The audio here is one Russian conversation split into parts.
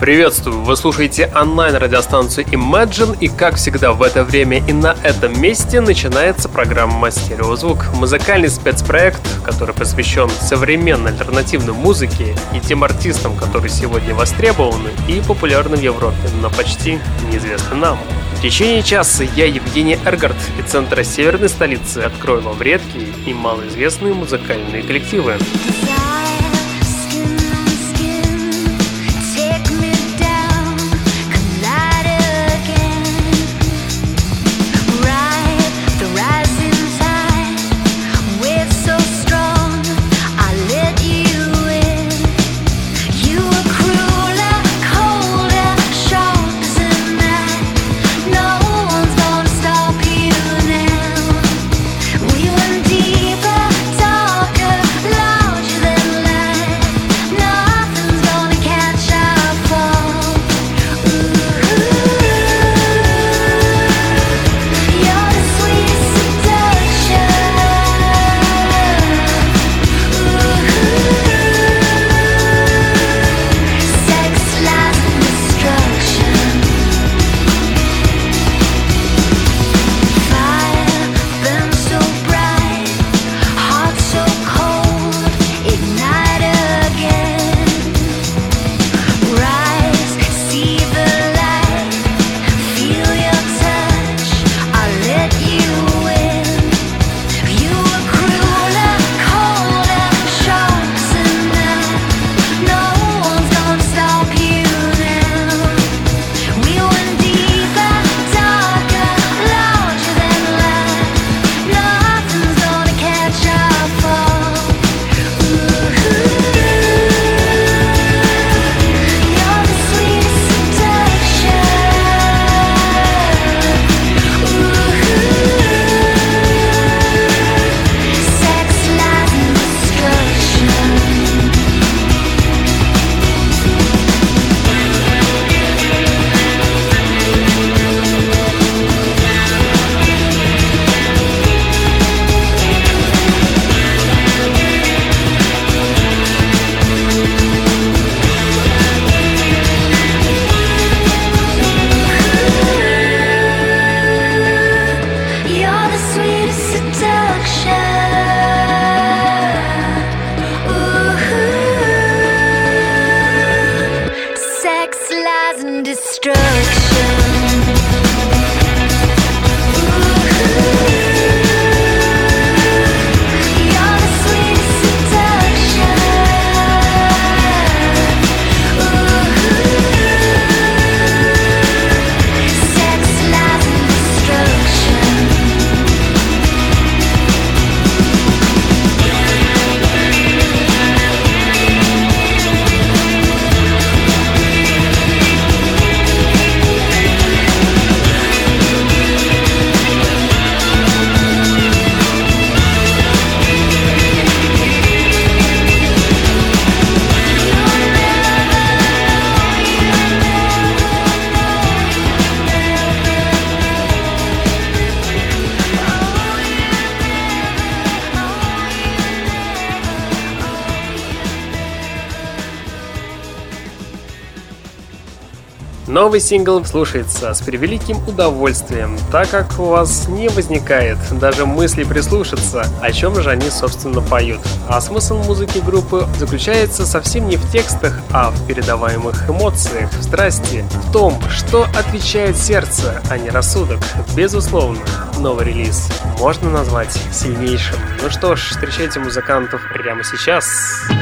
Приветствую! Вы слушаете онлайн-радиостанцию Imagine, и как всегда в это время и на этом месте начинается программа «Стереозвук». Музыкальный спецпроект, который посвящен современной альтернативной музыке и тем артистам, которые сегодня востребованы и популярны в Европе, но почти неизвестны нам. В течение часа я, Евгений Эргард, из центра северной столицы, открою вам редкие и малоизвестные музыкальные коллективы. Новый сингл слушается с превеликим удовольствием, так как у вас не возникает даже мысли прислушаться, о чем же они, собственно, поют. А смысл музыки группы заключается совсем не в текстах, а в передаваемых эмоциях, в страсти, в том, что отвечает сердце, а не рассудок. Безусловно, новый релиз можно назвать сильнейшим. Ну что ж, встречайте музыкантов прямо сейчас. Сейчас.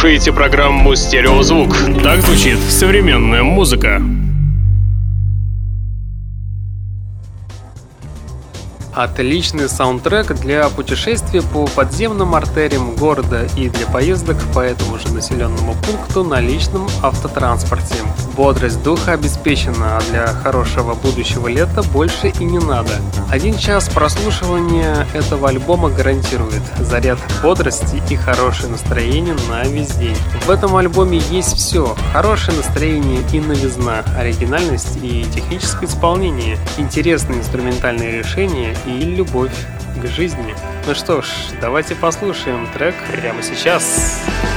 Слушаете программу «Стереозвук». Так звучит современная музыка. Отличный саундтрек для путешествия по подземным артериям города и для поездок по этому же населенному пункту на личном автотранспорте. Бодрость духа обеспечена, а для хорошего будущего лета больше и не надо. Один час прослушивания этого альбома гарантирует заряд бодрости и хорошее настроение на весь день. В этом альбоме есть все. Хорошее настроение и новизна, оригинальность и техническое исполнение, интересные инструментальные решения и любовь к жизни. Ну что ж, давайте послушаем трек прямо сейчас. Сейчас.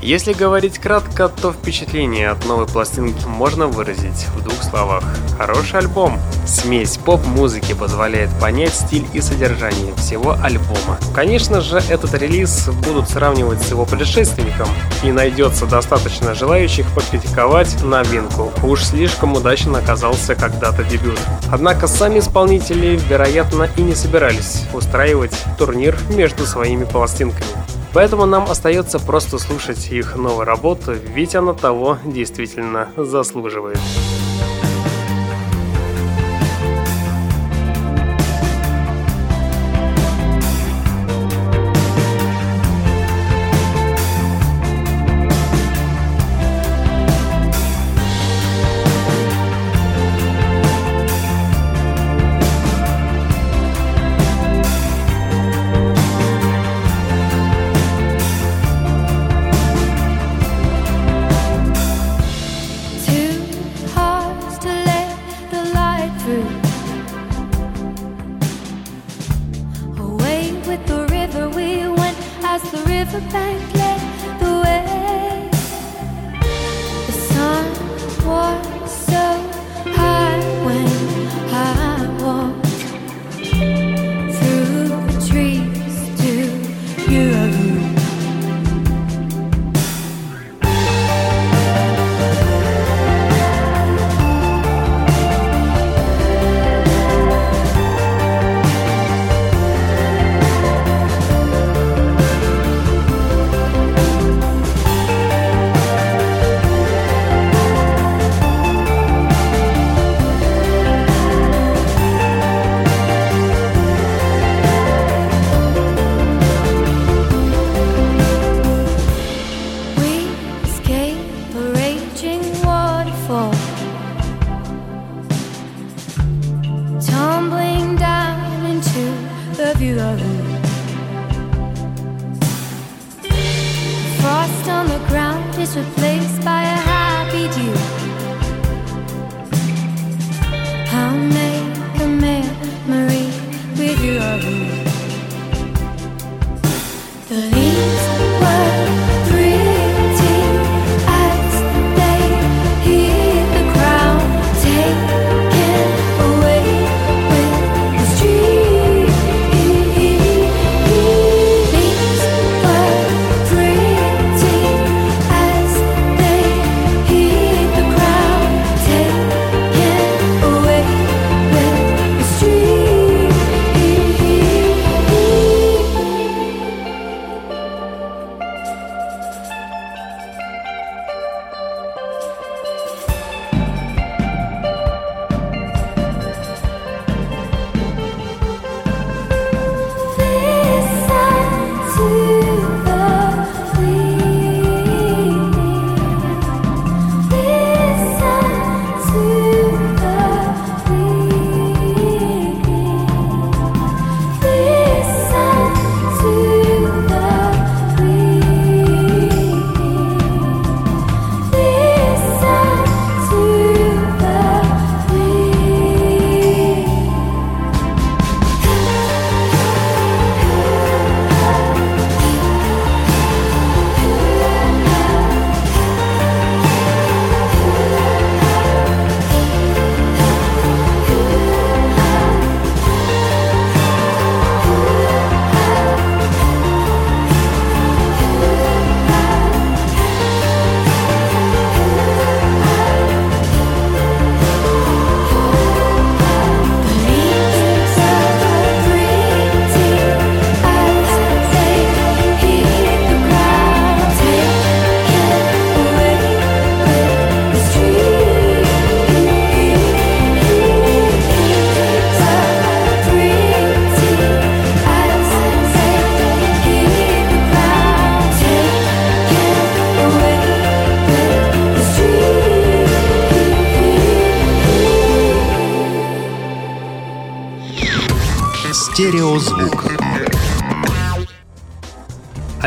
Если говорить кратко, то впечатление от новой пластинки можно выразить в двух словах. Хороший альбом. Смесь поп-музыки позволяет понять стиль и содержание всего альбома. Конечно же, этот релиз будут сравнивать с его предшественником, и найдется достаточно желающих покритиковать новинку. Уж слишком удачно оказался когда-то дебют. Однако сами исполнители, вероятно, и не собирались устраивать турнир между своими пластинками. Поэтому нам остается просто слушать их новую работу, ведь она того действительно заслуживает.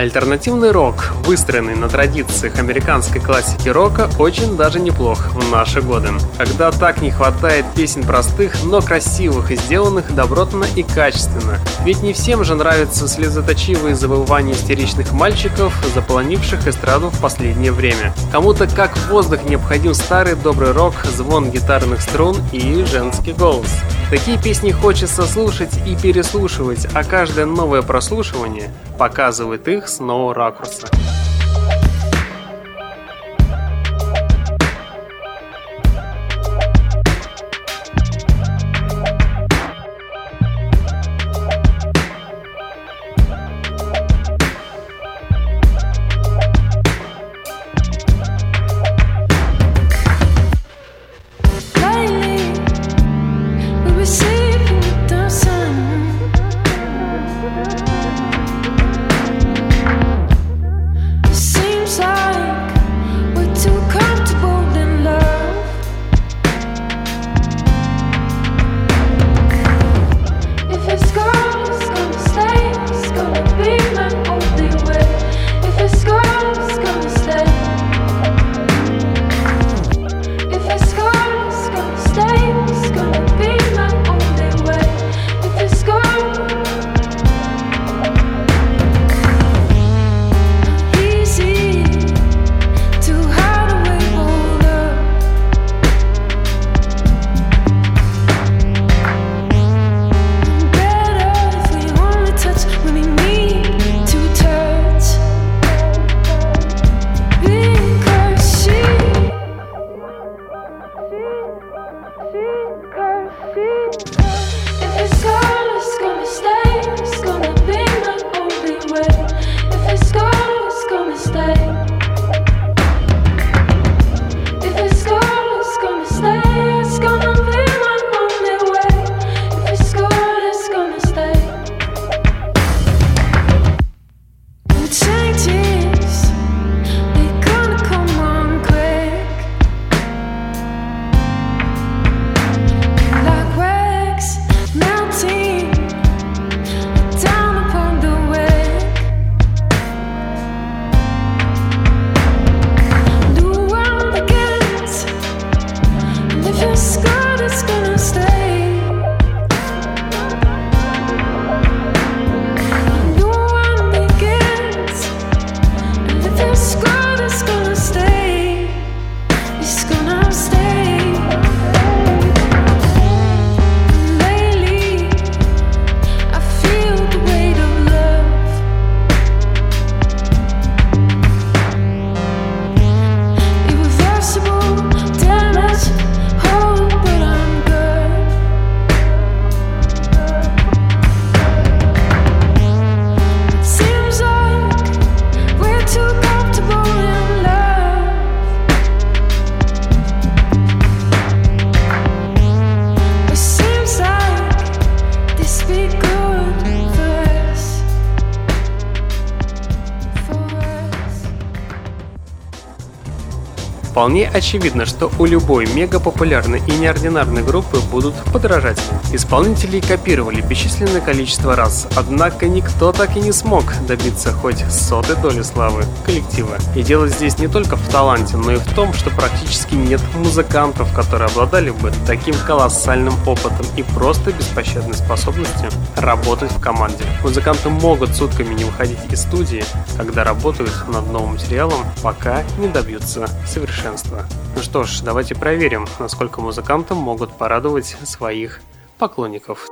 Альтернативный рок, выстроенный на традициях американской классики рока, очень даже неплох в наши годы. Когда так не хватает песен простых, но красивых и сделанных добротно и качественно. Ведь не всем же нравятся слезоточивые завывания истеричных мальчиков, заполонивших эстраду в последнее время. Кому-то как воздух необходим старый добрый рок, звон гитарных струн и женский голос. Такие песни хочется слушать и переслушивать, а каждое новое прослушивание показывает их с нового ракурса. Вполне очевидно, что у любой мегапопулярной и неординарной группы будут подражатели. Исполнители копировали бесчисленное количество раз, однако никто так и не смог добиться хоть сотой доли славы коллектива. И дело здесь не только в таланте, но и в том, что практически нет музыкантов, которые обладали бы таким колоссальным опытом и просто беспощадной способностью работать в команде. Музыканты могут сутками не выходить из студии, когда работают над новым материалом, пока не добьются совершенства совершенства. Ну что ж, давайте проверим, насколько музыканты могут порадовать своих поклонников.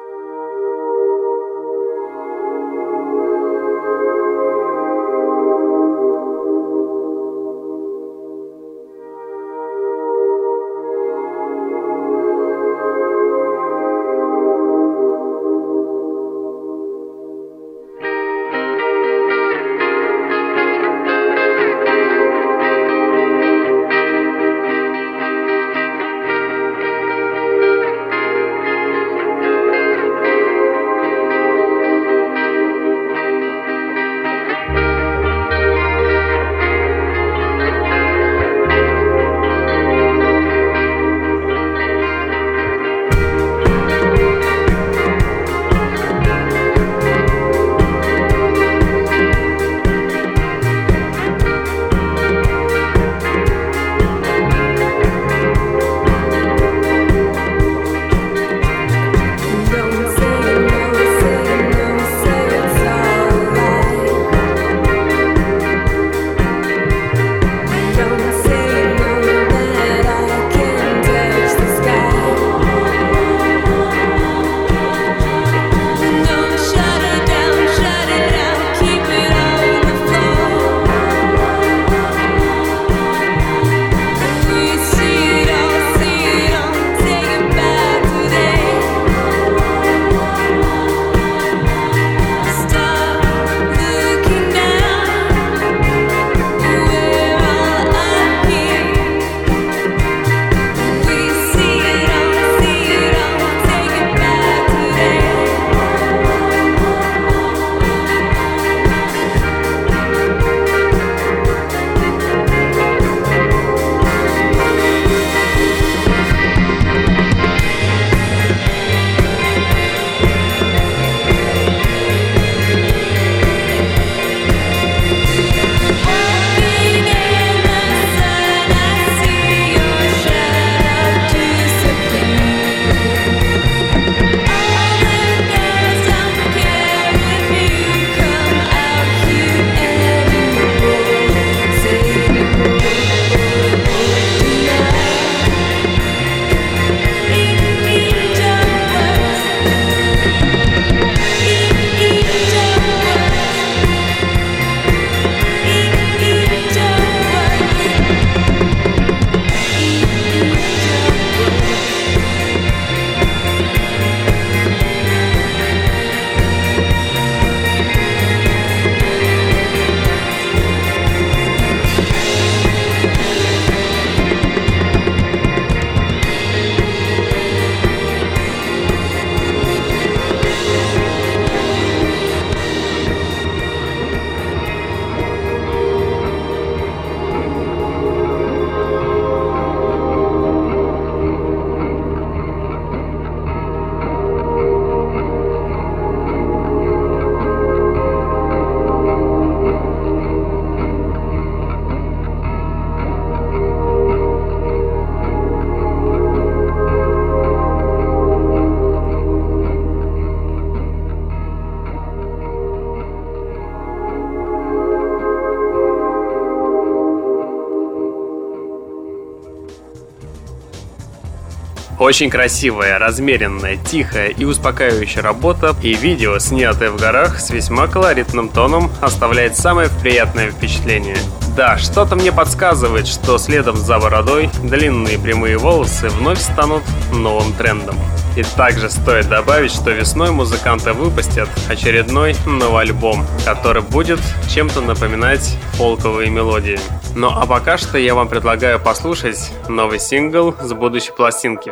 Очень красивая, размеренная, тихая и успокаивающая работа и видео, снятое в горах с весьма колоритным тоном, оставляет самое приятное впечатление. Да, что-то мне подсказывает, что следом за бородой длинные прямые волосы вновь станут новым трендом. И также стоит добавить, что весной музыканты выпустят очередной новый альбом, который будет чем-то напоминать фолковые мелодии. Ну а пока что я вам предлагаю послушать новый сингл с будущей пластинки.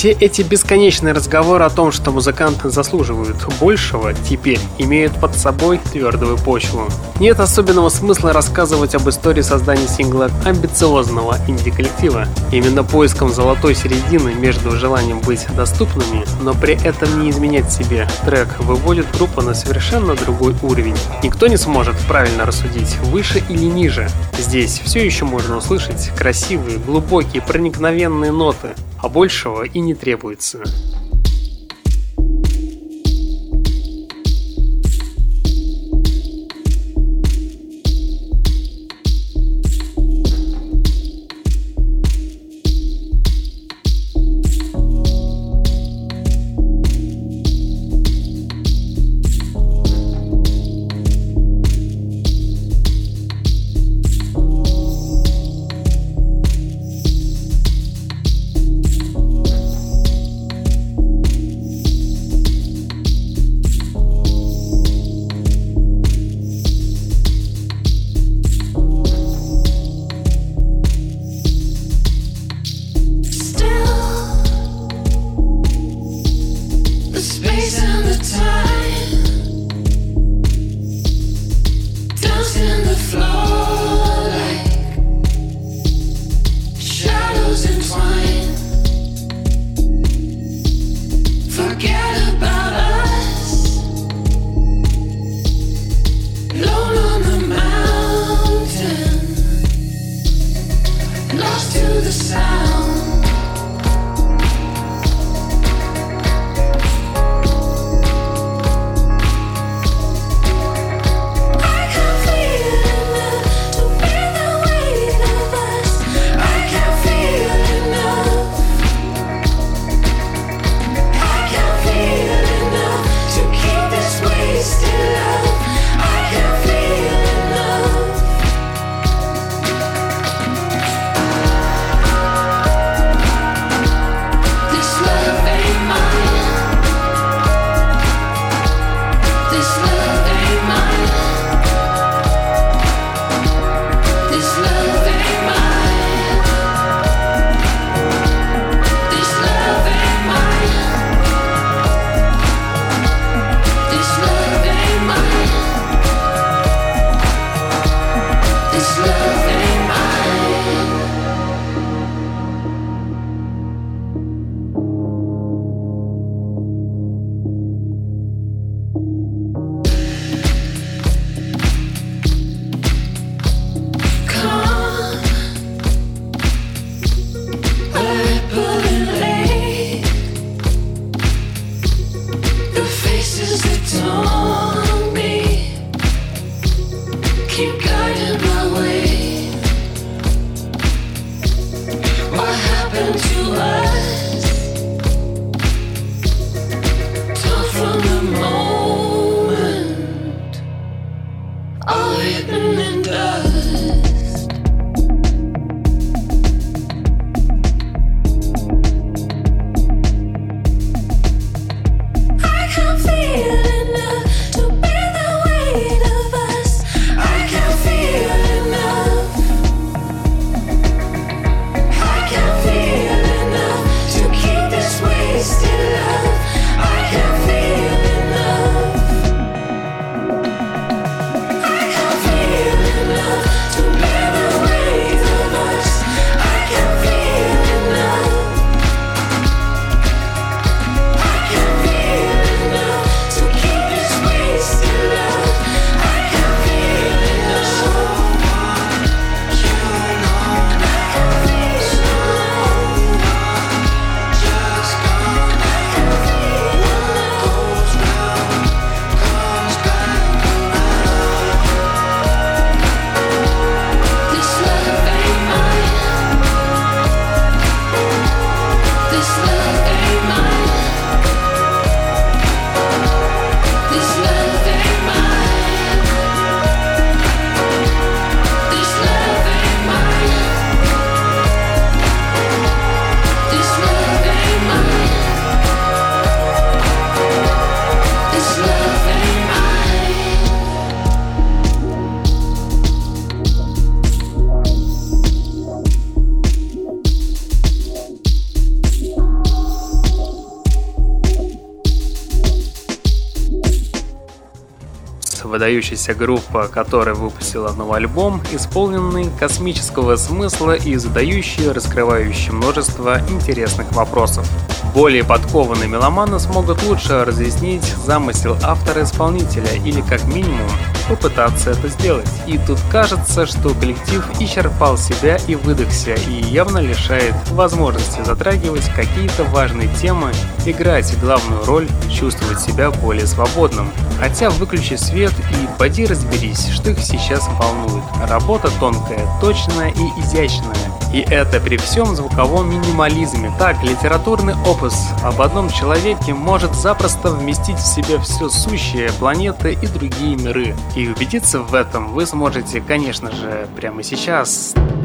Все эти бесконечные разговоры о том, что музыканты заслуживают большего, теперь имеют под собой твердую почву. Нет особенного смысла рассказывать об истории создания сингла амбициозного инди-коллектива. Именно поиском золотой середины между желанием быть доступными, но при этом не изменять себе трек выводит группу на совершенно другой уровень. Никто не сможет правильно рассудить, выше или ниже. Здесь все еще можно услышать красивые, глубокие, проникновенные ноты, а большего и не требуется. Выдающаяся группа, которая выпустила новый альбом, исполненный космического смысла и задающий, раскрывающий множество интересных вопросов. Более подкованные меломаны смогут лучше разъяснить замысел автора-исполнителя или как минимум попытаться это сделать. И тут кажется, что коллектив исчерпал себя и выдохся, и явно лишает возможности затрагивать какие-то важные темы, играть главную роль, чувствовать себя более свободным. Хотя выключи свет и поди разберись, что их сейчас волнует. Работа тонкая, точная и изящная. И это при всем звуковом минимализме. Так, литературный опус об одном человеке может запросто вместить в себя все сущее, планеты и другие миры. И убедиться в этом вы сможете, конечно же, прямо сейчас. Вы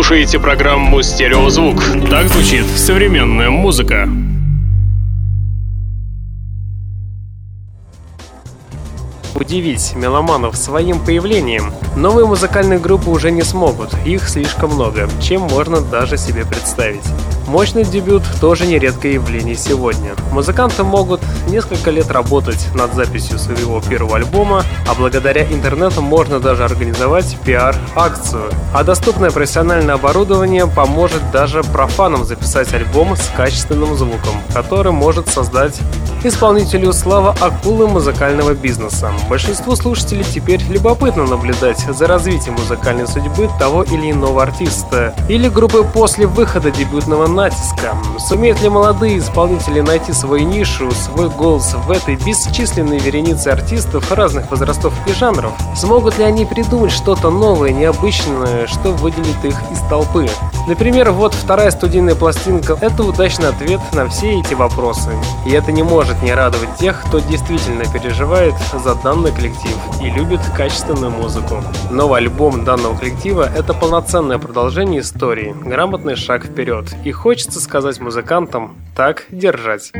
слушаете программу «Стереозвук». Так звучит современная музыка. удивить меломанов своим появлением. Новые музыкальные группы уже не смогут, их слишком много, чем можно даже себе представить. Мощный дебют тоже нередкое явление сегодня. Музыканты могут несколько лет работать над записью своего первого альбома, а благодаря интернету можно даже организовать пиар-акцию. А доступное профессиональное оборудование поможет даже профанам записать альбом с качественным звуком, который может создать исполнителю слава акулы музыкального бизнеса. Большинству слушателей теперь любопытно наблюдать за развитием музыкальной судьбы того или иного артиста или группы после выхода дебютного натиска. Сумеют ли молодые исполнители найти свою нишу, свой голос в этой бесчисленной веренице артистов разных возрастов и жанров? Смогут ли они придумать что-то новое, необычное, что выделит их из толпы? Например, вот вторая студийная пластинка — это удачный ответ на все эти вопросы. И это не может не радовать тех, кто действительно переживает за данный коллектив и любит качественную музыку. Новый альбом данного коллектива — это полноценное продолжение истории, грамотный шаг вперед. И хочется сказать музыкантам «так держать».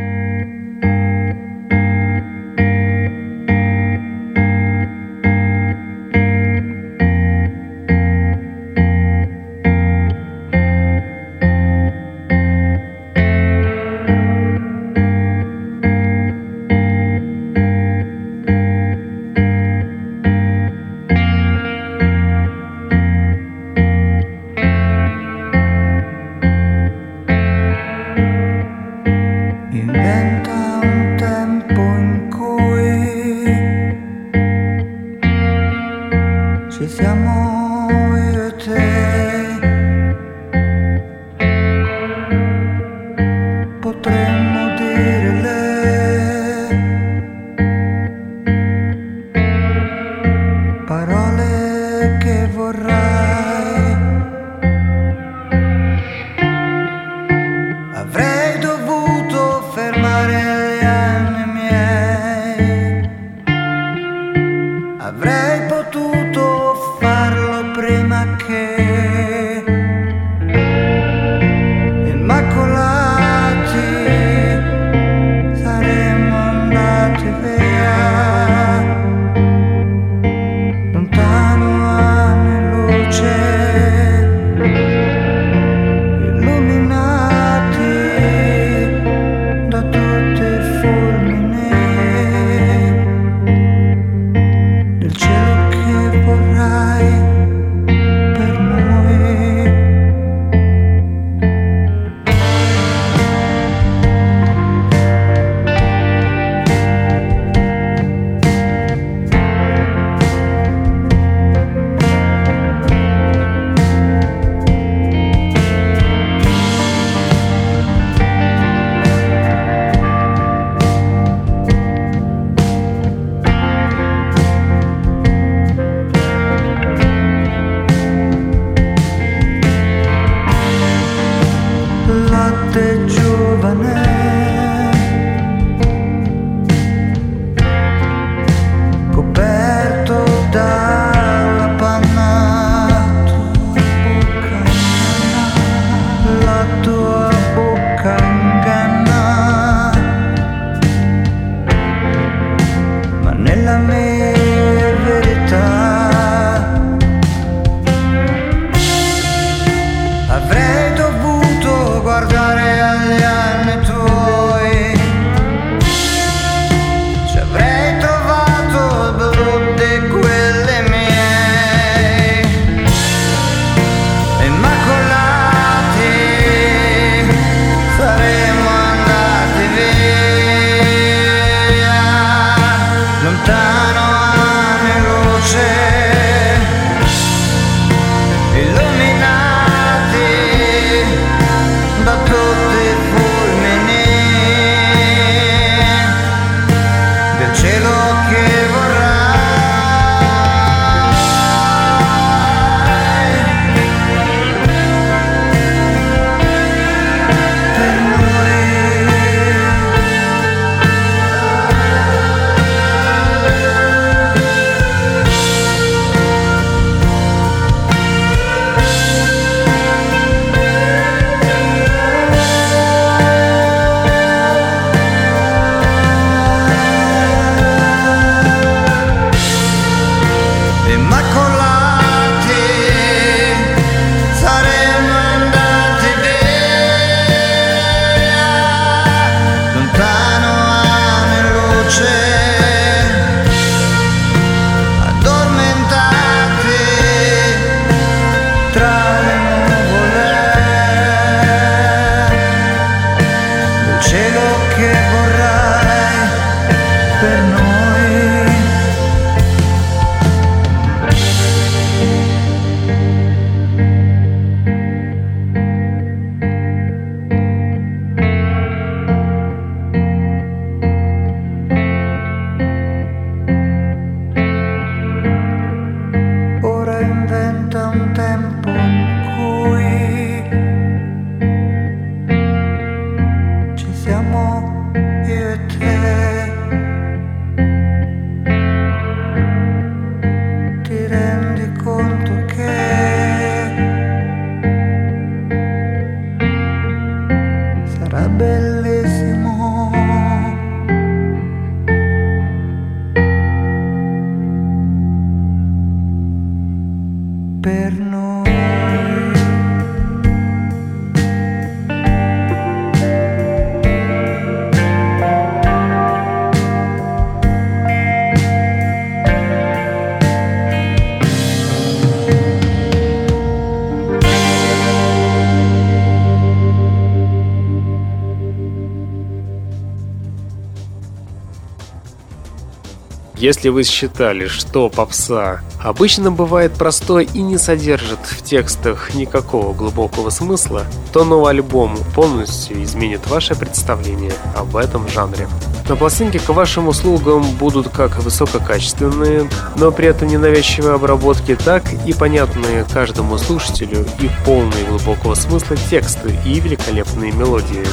Если вы считали, что попса обычно бывает простой и не содержит в текстах никакого глубокого смысла, то новый альбом полностью изменит ваше представление об этом жанре. На пластинке к вашим услугам будут как высококачественные, но при этом ненавязчивые обработки, так и понятные каждому слушателю и полные глубокого смысла тексты и великолепные мелодии.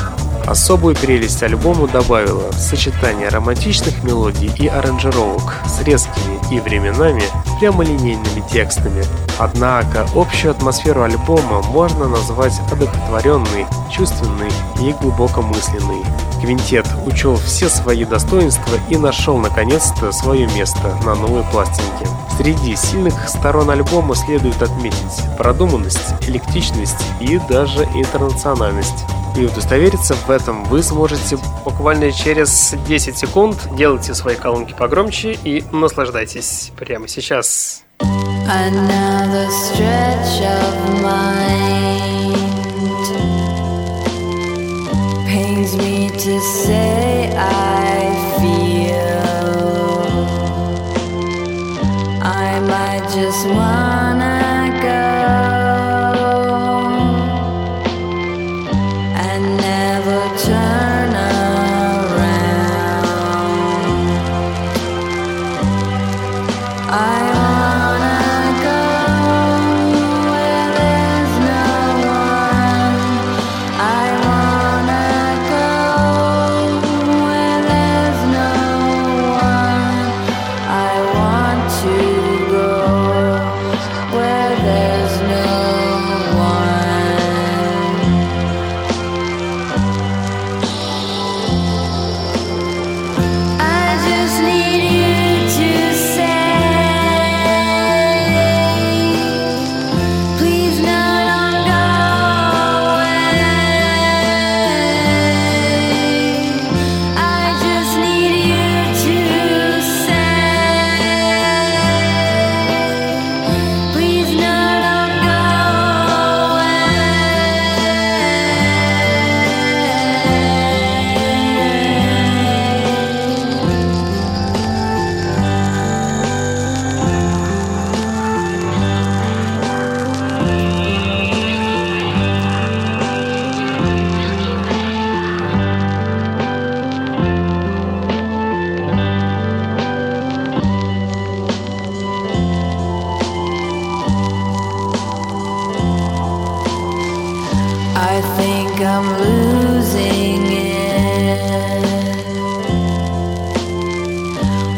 Особую прелесть альбому добавило сочетание романтичных мелодий и аранжировок с резкими и временами прямолинейными текстами. Однако общую атмосферу альбома можно назвать одухотворенной, чувственной и глубокомысленной. Квинтет учел все свои достоинства и нашел наконец-то свое место на новой пластинке. Среди сильных сторон альбома следует отметить продуманность, электричность и даже интернациональность. И удостовериться в этом вы сможете буквально через 10 секунд. Делайте свои колонки погромче и наслаждайтесь прямо сейчас. Another stretch of mind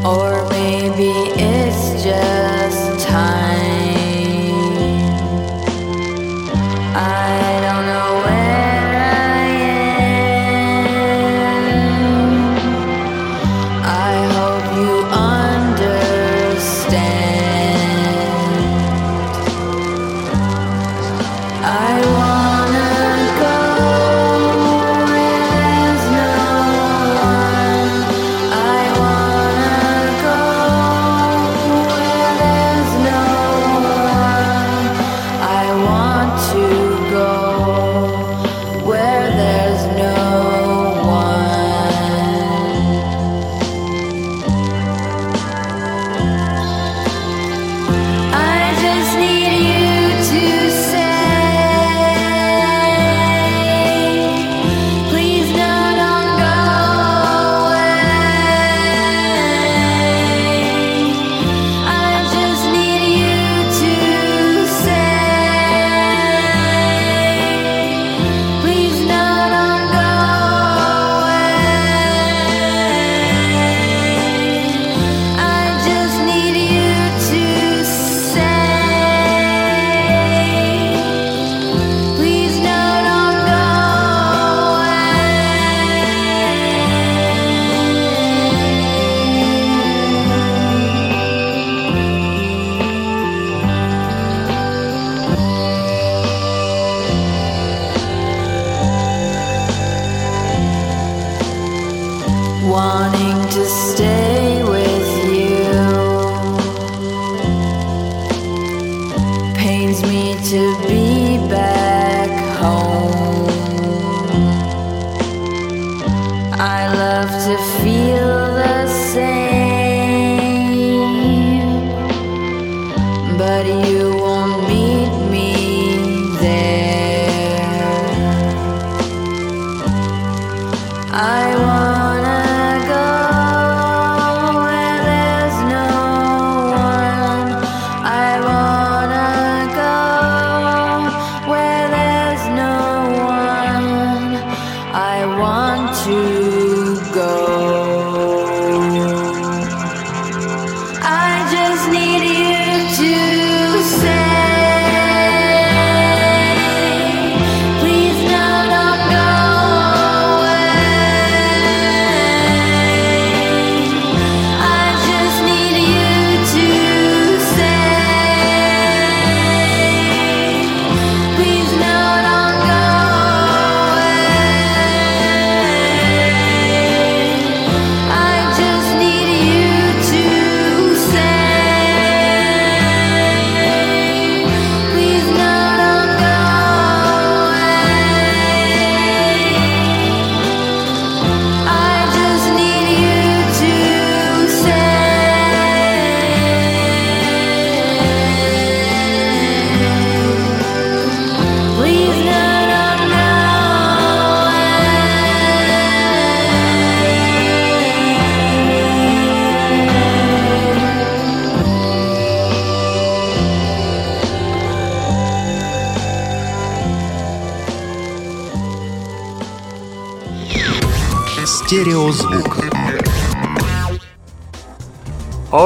Or maybe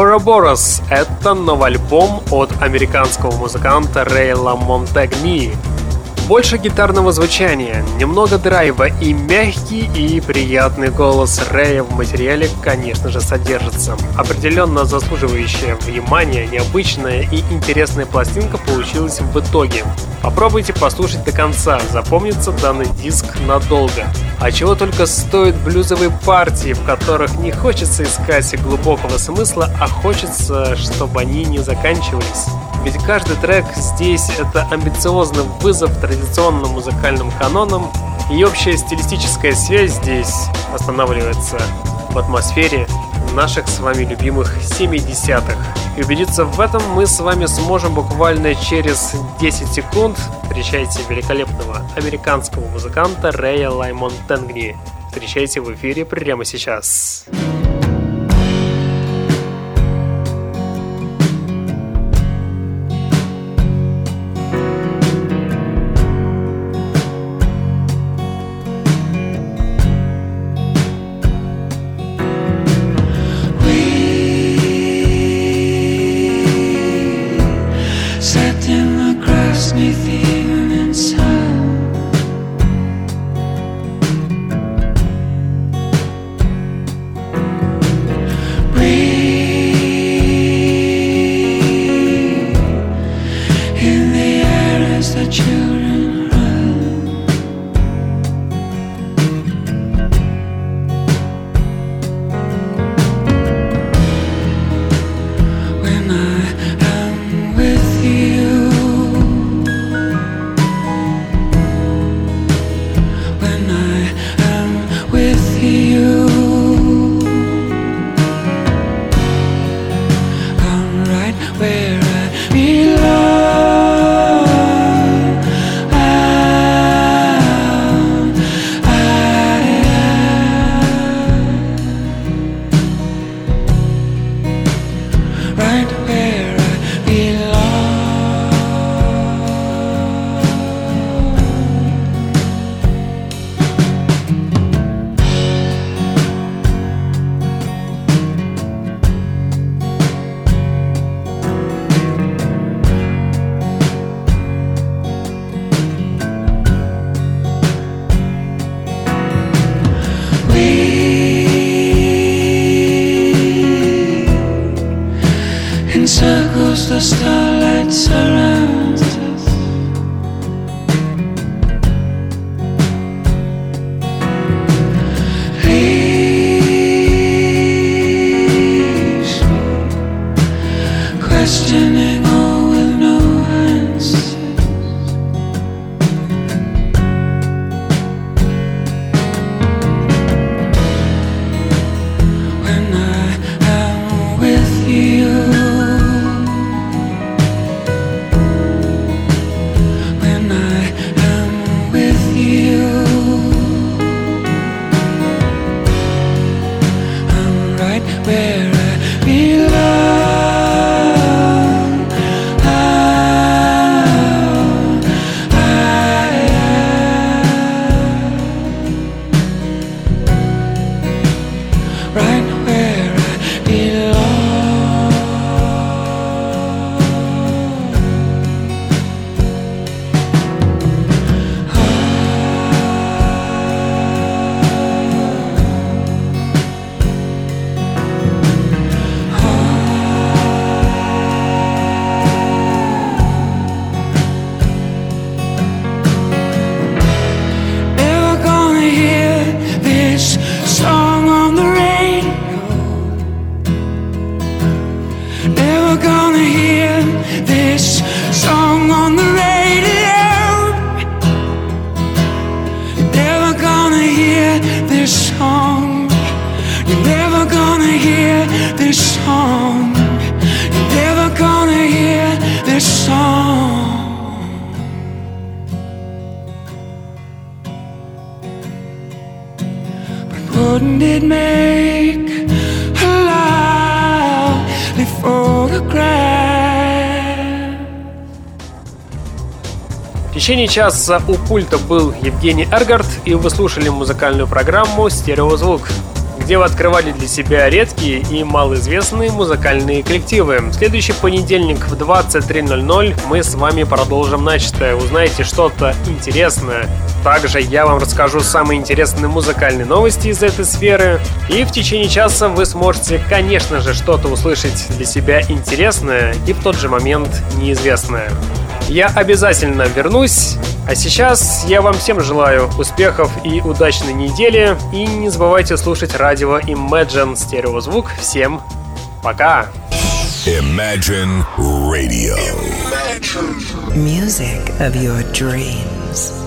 Ouroboros — это новый альбом от американского музыканта Рейла Монтегни, больше гитарного звучания, немного драйва и мягкий и приятный голос Рэя в материале, конечно же, содержится. Определенно заслуживающая внимания, необычная и интересная пластинка получилась в итоге. Попробуйте послушать до конца, запомнится данный диск надолго. А чего только стоят блюзовые партии, в которых не хочется искать глубокого смысла, а хочется, чтобы они не заканчивались. Ведь каждый трек здесь — это амбициозный вызов традиционным музыкальным канонам, и общая стилистическая связь здесь останавливается в атмосфере наших с вами любимых 70-х. И убедиться в этом мы с вами сможем буквально через 10 секунд. Встречайте великолепного американского музыканта Рэя Лаймон Тенгни. Встречайте в эфире прямо сейчас. hear течение часа у пульта был Евгений Эргард, и вы слушали музыкальную программу «Стереозвук» где вы открывали для себя редкие и малоизвестные музыкальные коллективы. В следующий понедельник в 23.00 мы с вами продолжим начатое. Узнаете что-то интересное. Также я вам расскажу самые интересные музыкальные новости из этой сферы. И в течение часа вы сможете, конечно же, что-то услышать для себя интересное и в тот же момент неизвестное. Я обязательно вернусь. А сейчас я вам всем желаю успехов и удачной недели. И не забывайте слушать радио Imagine стереозвук. Всем пока! Imagine Radio. Music of your dreams.